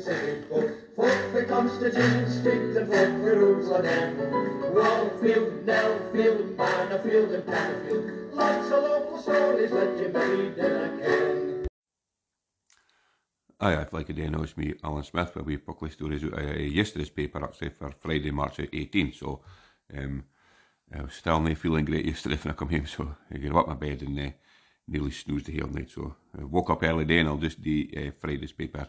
city folk. Folk for Street and folk for Lane. Wallfield, Nellfield, Bannerfield and Tannerfield. Lots of local stories dinna ken. Aye, I've like day it's me, Alan Smith, we puckly stories out uh, yesterday's paper actually for Friday, March 18th. So, um, I was still not feeling great yesterday when I come home, so I got up my bed and uh, nearly snoozed the whole night. So I woke up early day and I'll just do uh, Friday's paper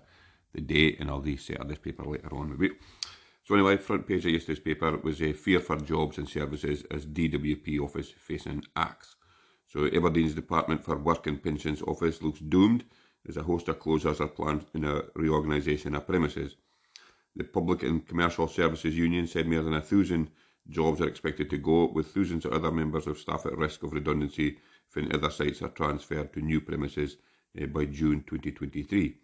the day and I'll do this paper later on maybe. So anyway, front page of yesterday's paper was a fear for jobs and services as DWP office facing axe. So Aberdeen's Department for Work and Pensions office looks doomed as a host of closures are planned in a reorganisation of premises. The Public and Commercial Services Union said more than a thousand jobs are expected to go, with thousands of other members of staff at risk of redundancy when other sites are transferred to new premises uh, by June 2023.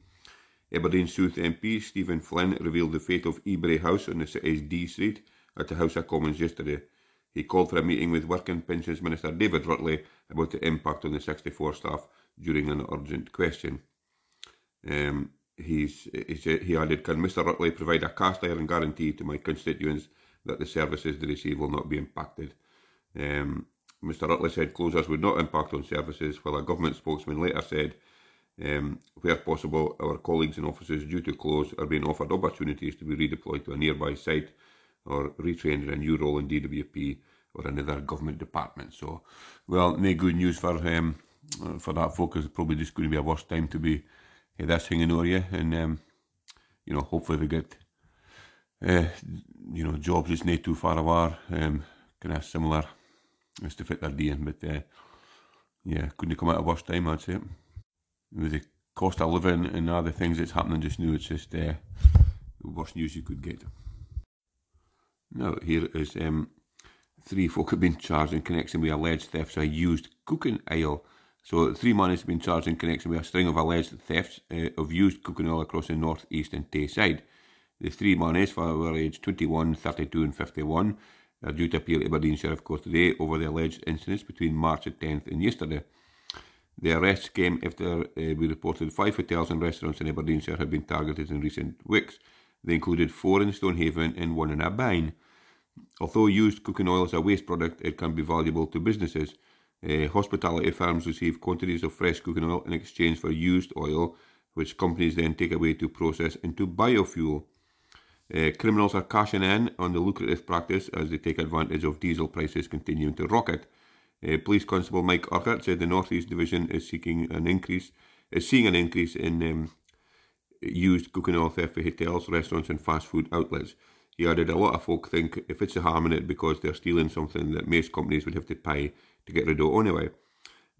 Aberdeen South MP Stephen Flynn revealed the fate of Ebury House on the city's Dee Street at the House of Commons yesterday. He called for a meeting with Work and Pensions Minister David Rutley about the impact on the 64 staff during an urgent question. Um, he's, he added, Can Mr Rutley provide a cast iron guarantee to my constituents that the services they receive will not be impacted? Um, Mr Rutley said closures would not impact on services, while a government spokesman later said, um, where possible, our colleagues in offices due to close are being offered opportunities to be redeployed to a nearby site or retrained in a new role in DWP or another government department. So, well, no good news for um, for that focus. It's probably just going to be a worse time to be uh, this hanging over you, and um, you know, hopefully we get uh, you know jobs that's not too far away, um, kind of similar as to fit their doing. But uh, yeah, couldn't have come at a worse time, I'd say. With the cost of living and other things that's happening just now, it's just uh, the worst news you could get. Now, here is um, three folk have been charged in connection with alleged thefts of a used cooking oil. So, three men have been charged in connection with a string of alleged thefts uh, of used cooking oil across the north, east, and Tayside. The three monies were aged 21, 32, and 51 are due to appear at Aberdeen Sheriff Court today over the alleged incidents between March the 10th and yesterday. The arrests came after uh, we reported five hotels and restaurants in Aberdeenshire had been targeted in recent weeks. They included four in Stonehaven and one in Aboyne. Although used cooking oil is a waste product, it can be valuable to businesses. Uh, hospitality firms receive quantities of fresh cooking oil in exchange for used oil, which companies then take away to process into biofuel. Uh, criminals are cashing in on the lucrative practice as they take advantage of diesel prices continuing to rocket. Uh, Police Constable Mike Urquhart said the North East Division is seeking an increase, is seeing an increase in um, used cooking oil theft for hotels, restaurants, and fast food outlets. He added, a lot of folk think if it's a harm in it because they're stealing something that most companies would have to pay to get rid of anyway.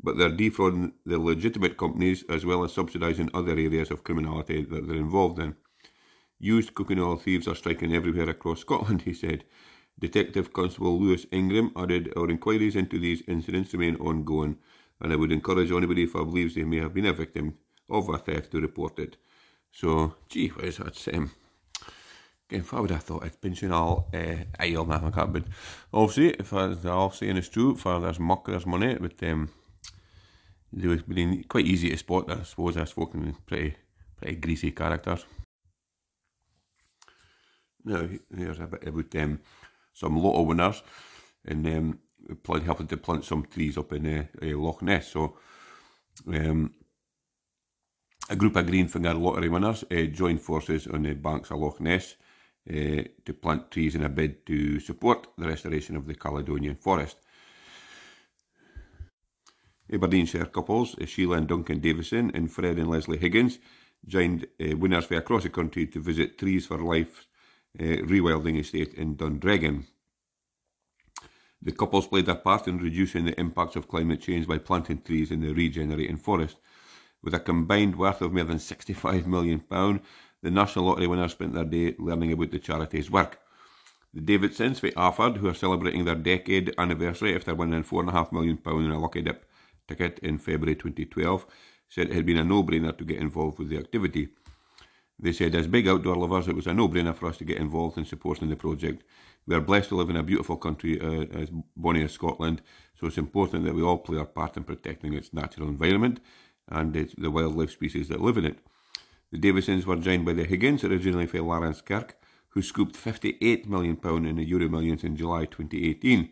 But they're defrauding the legitimate companies as well as subsidising other areas of criminality that they're involved in. Used cooking oil thieves are striking everywhere across Scotland, he said. Detective Constable Lewis Ingram added, Our inquiries into these incidents remain ongoing, and I would encourage anybody who believes they may have been a victim of a theft to report it. So, gee whiz, that's um, again, I would have thought it's pension all uh, ale man, but obviously, if I, the all saying true, if there's muck, there's money, but um, they would be quite easy to spot. I suppose I've spoken pretty, pretty greasy characters. Now, here's a bit about um, some lotto winners and um, plant, helping to plant some trees up in uh, uh, Loch Ness. So, um, a group of green Greenfinger lottery winners uh, joined forces on the banks of Loch Ness to plant trees in a bid to support the restoration of the Caledonian forest. Aberdeenshire couples, Sheila and Duncan Davison and Fred and Leslie Higgins, joined winners from across the country to visit Trees for Life Eh, rewilding estate in Dundreggan. The couples played their part in reducing the impacts of climate change by planting trees in the regenerating forest. With a combined worth of more than £65 million, the National Lottery winners spent their day learning about the charity's work. The Davidsons for Alford, who are celebrating their decade anniversary after winning £4.5 million in a lucky dip ticket in February 2012, said it had been a no-brainer to get involved with the activity. They said, as big outdoor lovers, it was a no-brainer for us to get involved in supporting the project. We are blessed to live in a beautiful country uh, as bonny as Scotland, so it's important that we all play our part in protecting its natural environment and the wildlife species that live in it. The Davisons were joined by the Higgins, originally for Laurencekirk, who scooped £58 million in the Euro Millions in July 2018.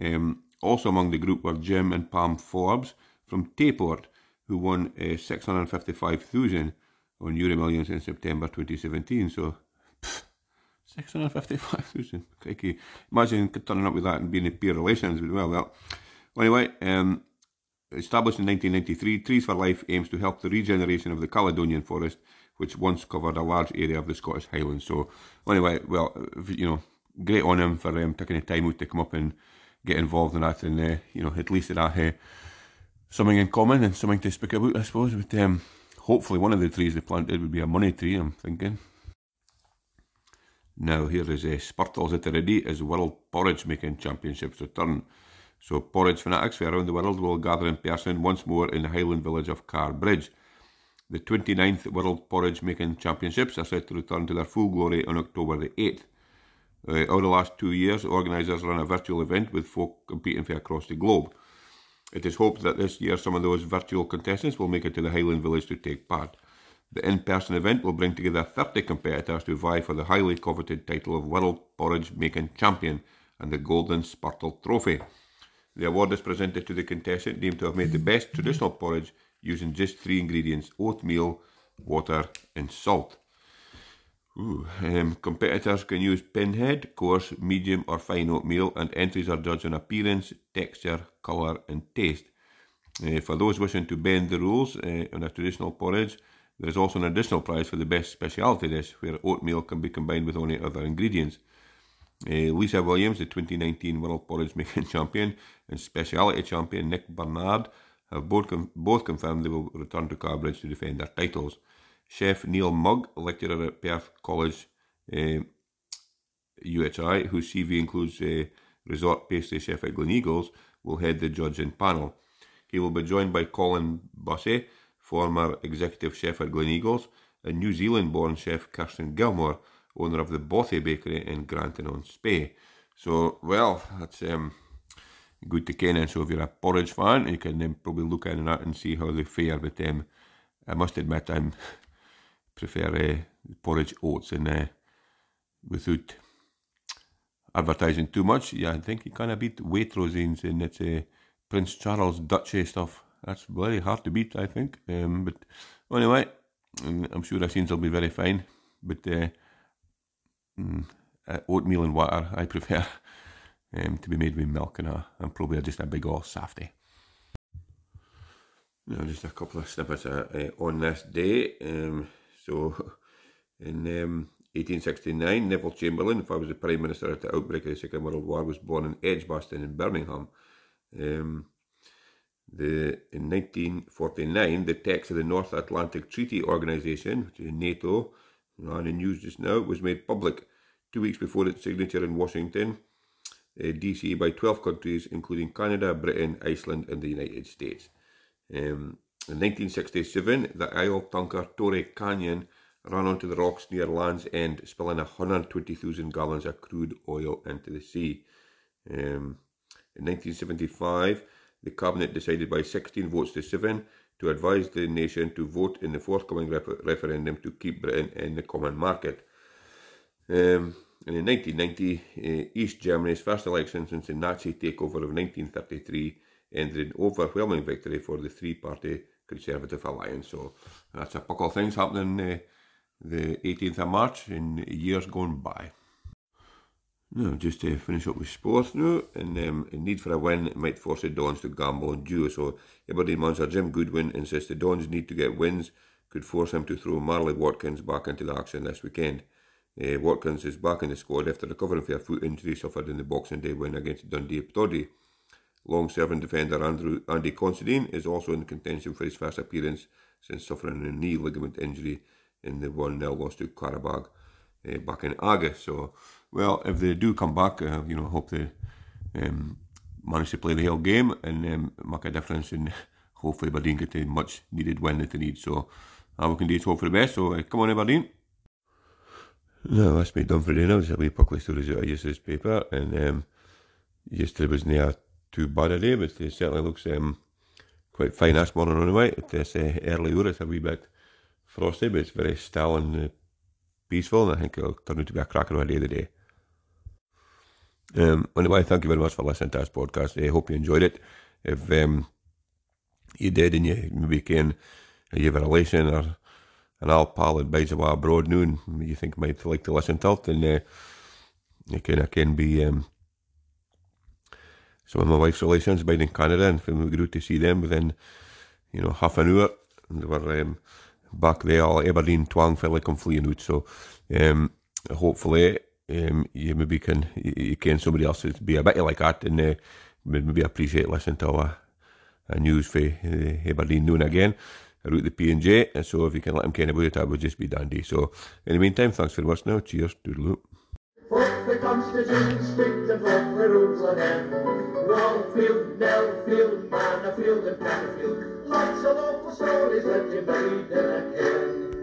Um, also among the group were Jim and Pam Forbes from Tayport, who won uh, 655,000 on Millions in September 2017. So, 655,000. Crikey. Imagine turning up with that and being in peer relations. Well, well. Anyway, um, established in 1993, Trees for Life aims to help the regeneration of the Caledonian forest, which once covered a large area of the Scottish Highlands. So, anyway, well, you know, great on him for um, taking the time out to come up and get involved in that, and uh, you know, at least it had uh, something in common and something to speak about, I suppose. But um, hopefully, one of the trees they planted would be a money tree. I'm thinking. Now here is a uh, Spurtles at the ready as World Porridge Making Championships return. So porridge fanatics from around the world will gather in person once more in the Highland village of Carrbridge. The 29th World Porridge Making Championships are set to return to their full glory on October the 8th. Uh, over the last two years, organisers run a virtual event with folk competing from across the globe. It is hoped that this year some of those virtual contestants will make it to the Highland Village to take part. The in-person event will bring together 30 competitors to vie for the highly coveted title of World Porridge Making Champion and the Golden Spurtle Trophy. The award is presented to the contestant deemed to have made the best traditional porridge using just three ingredients oatmeal, water, and salt. Ooh, um, competitors can use pinhead, coarse, medium, or fine oatmeal, and entries are judged on appearance, texture, colour, and taste. Uh, for those wishing to bend the rules uh, on a traditional porridge, there is also an additional prize for the best specialty dish, where oatmeal can be combined with only other ingredients. Uh, Lisa Williams, the 2019 World Porridge Making Champion, and Speciality Champion Nick Bernard have both, com- both confirmed they will return to Carrbridge to defend their titles. Chef Neil Mugg, lecturer at Perth College uh, UHI, whose CV includes a resort pastry chef at Gleneagles, will head the judging panel. He will be joined by Colin Bussey, former executive chef at Gleneagles, and New Zealand born chef Kirsten Gilmore, owner of the Bothy Bakery in Grantown on Spey. So, well, that's um, good to ken. And so, if you're a porridge fan, you can um, probably look at that and see how they fare. But um, I must admit, I prefer uh, porridge oats and uh, without advertising too much. Yeah, I think you kind of beat Waitrosines and it's uh, Prince Charles Duchy stuff. That's very hard to beat, I think. Um, but anyway, I'm sure the scenes will be very fine. But uh, mm, uh, oatmeal and water, I prefer um, to be made with milk and, a, and probably just a big old safty. Now, just a couple of snippets uh, on this day. Um, so, in um, 1869, Neville Chamberlain, if I was the Prime Minister at the outbreak of the Second World War, was born in Edgbaston in Birmingham. Um, the, in 1949, the text of the North Atlantic Treaty Organization, which is NATO, on the news just now, was made public two weeks before its signature in Washington, uh, DC, by 12 countries, including Canada, Britain, Iceland, and the United States. Um, in 1967, the Isle tanker Torrey Canyon ran onto the rocks near Land's End, spilling 120,000 gallons of crude oil into the sea. Um, in 1975, the Cabinet decided by 16 votes to 7 to advise the nation to vote in the forthcoming referendum to keep Britain in the common market. Um, and in 1990, uh, East Germany's first election since the Nazi takeover of 1933 ended in overwhelming victory for the three party Conservative Alliance. So that's a couple of things happening uh, the 18th of March in years gone by. Now, just to finish up with sports now, and um, need for a win might force the Dons to gamble on duo. So, Aberdeen manager Jim Goodwin insists the Dons need to get wins, could force him to throw Marley Watkins back into the action this weekend. Uh, Watkins is back in the squad after recovering from a foot injury suffered in the Boxing Day win against Dundee Toddy. Long serving defender Andrew, Andy Considine is also in contention for his first appearance since suffering a knee ligament injury in the 1 0 loss to Qarabağ uh, back in August. So, well, if they do come back, uh, you know, hope they um, manage to play the whole game and um, make a difference and hopefully Aberdeen get a much needed win that they need. So, uh, we can do hope for the best. So, uh, come on, Aberdeen. No, that's me done for the day now. There's a wee puckly stories out of yesterday's paper, and um, yesterday was near too bad a day, but it certainly looks um, quite fine this morning anyway. At this uh, early hour, it's a wee bit frosty, but it's very still and uh, peaceful, and I think it'll turn out to be a cracker of a day of the day. Um, anyway, thank you very much for listening to this podcast. I hope you enjoyed it. If um, you did and you maybe can, you have a relation or an old pal bides away abroad noon you think might like to listen to it, then uh, you can, I can be um, some of my wife's relations bide in Canada and we out to see them within, you know, half an hour, and they were um, back there, all Aberdeen twang like I'm fleeing out. So um, hopefully um, you maybe can you can somebody else be a bit like that and uh, maybe appreciate listening to a, a news for uh, Aberdeen noon again. I wrote the P&J, and so if you can let him them ken about it, that would just be dandy. So in the meantime, thanks much now. Cheers. Doodaloo. Fuck the Constitution, stick to fuck the rules again. Wallfield, Nellfield, Manorfield and Pannerfield. Lots of local stories that you made in a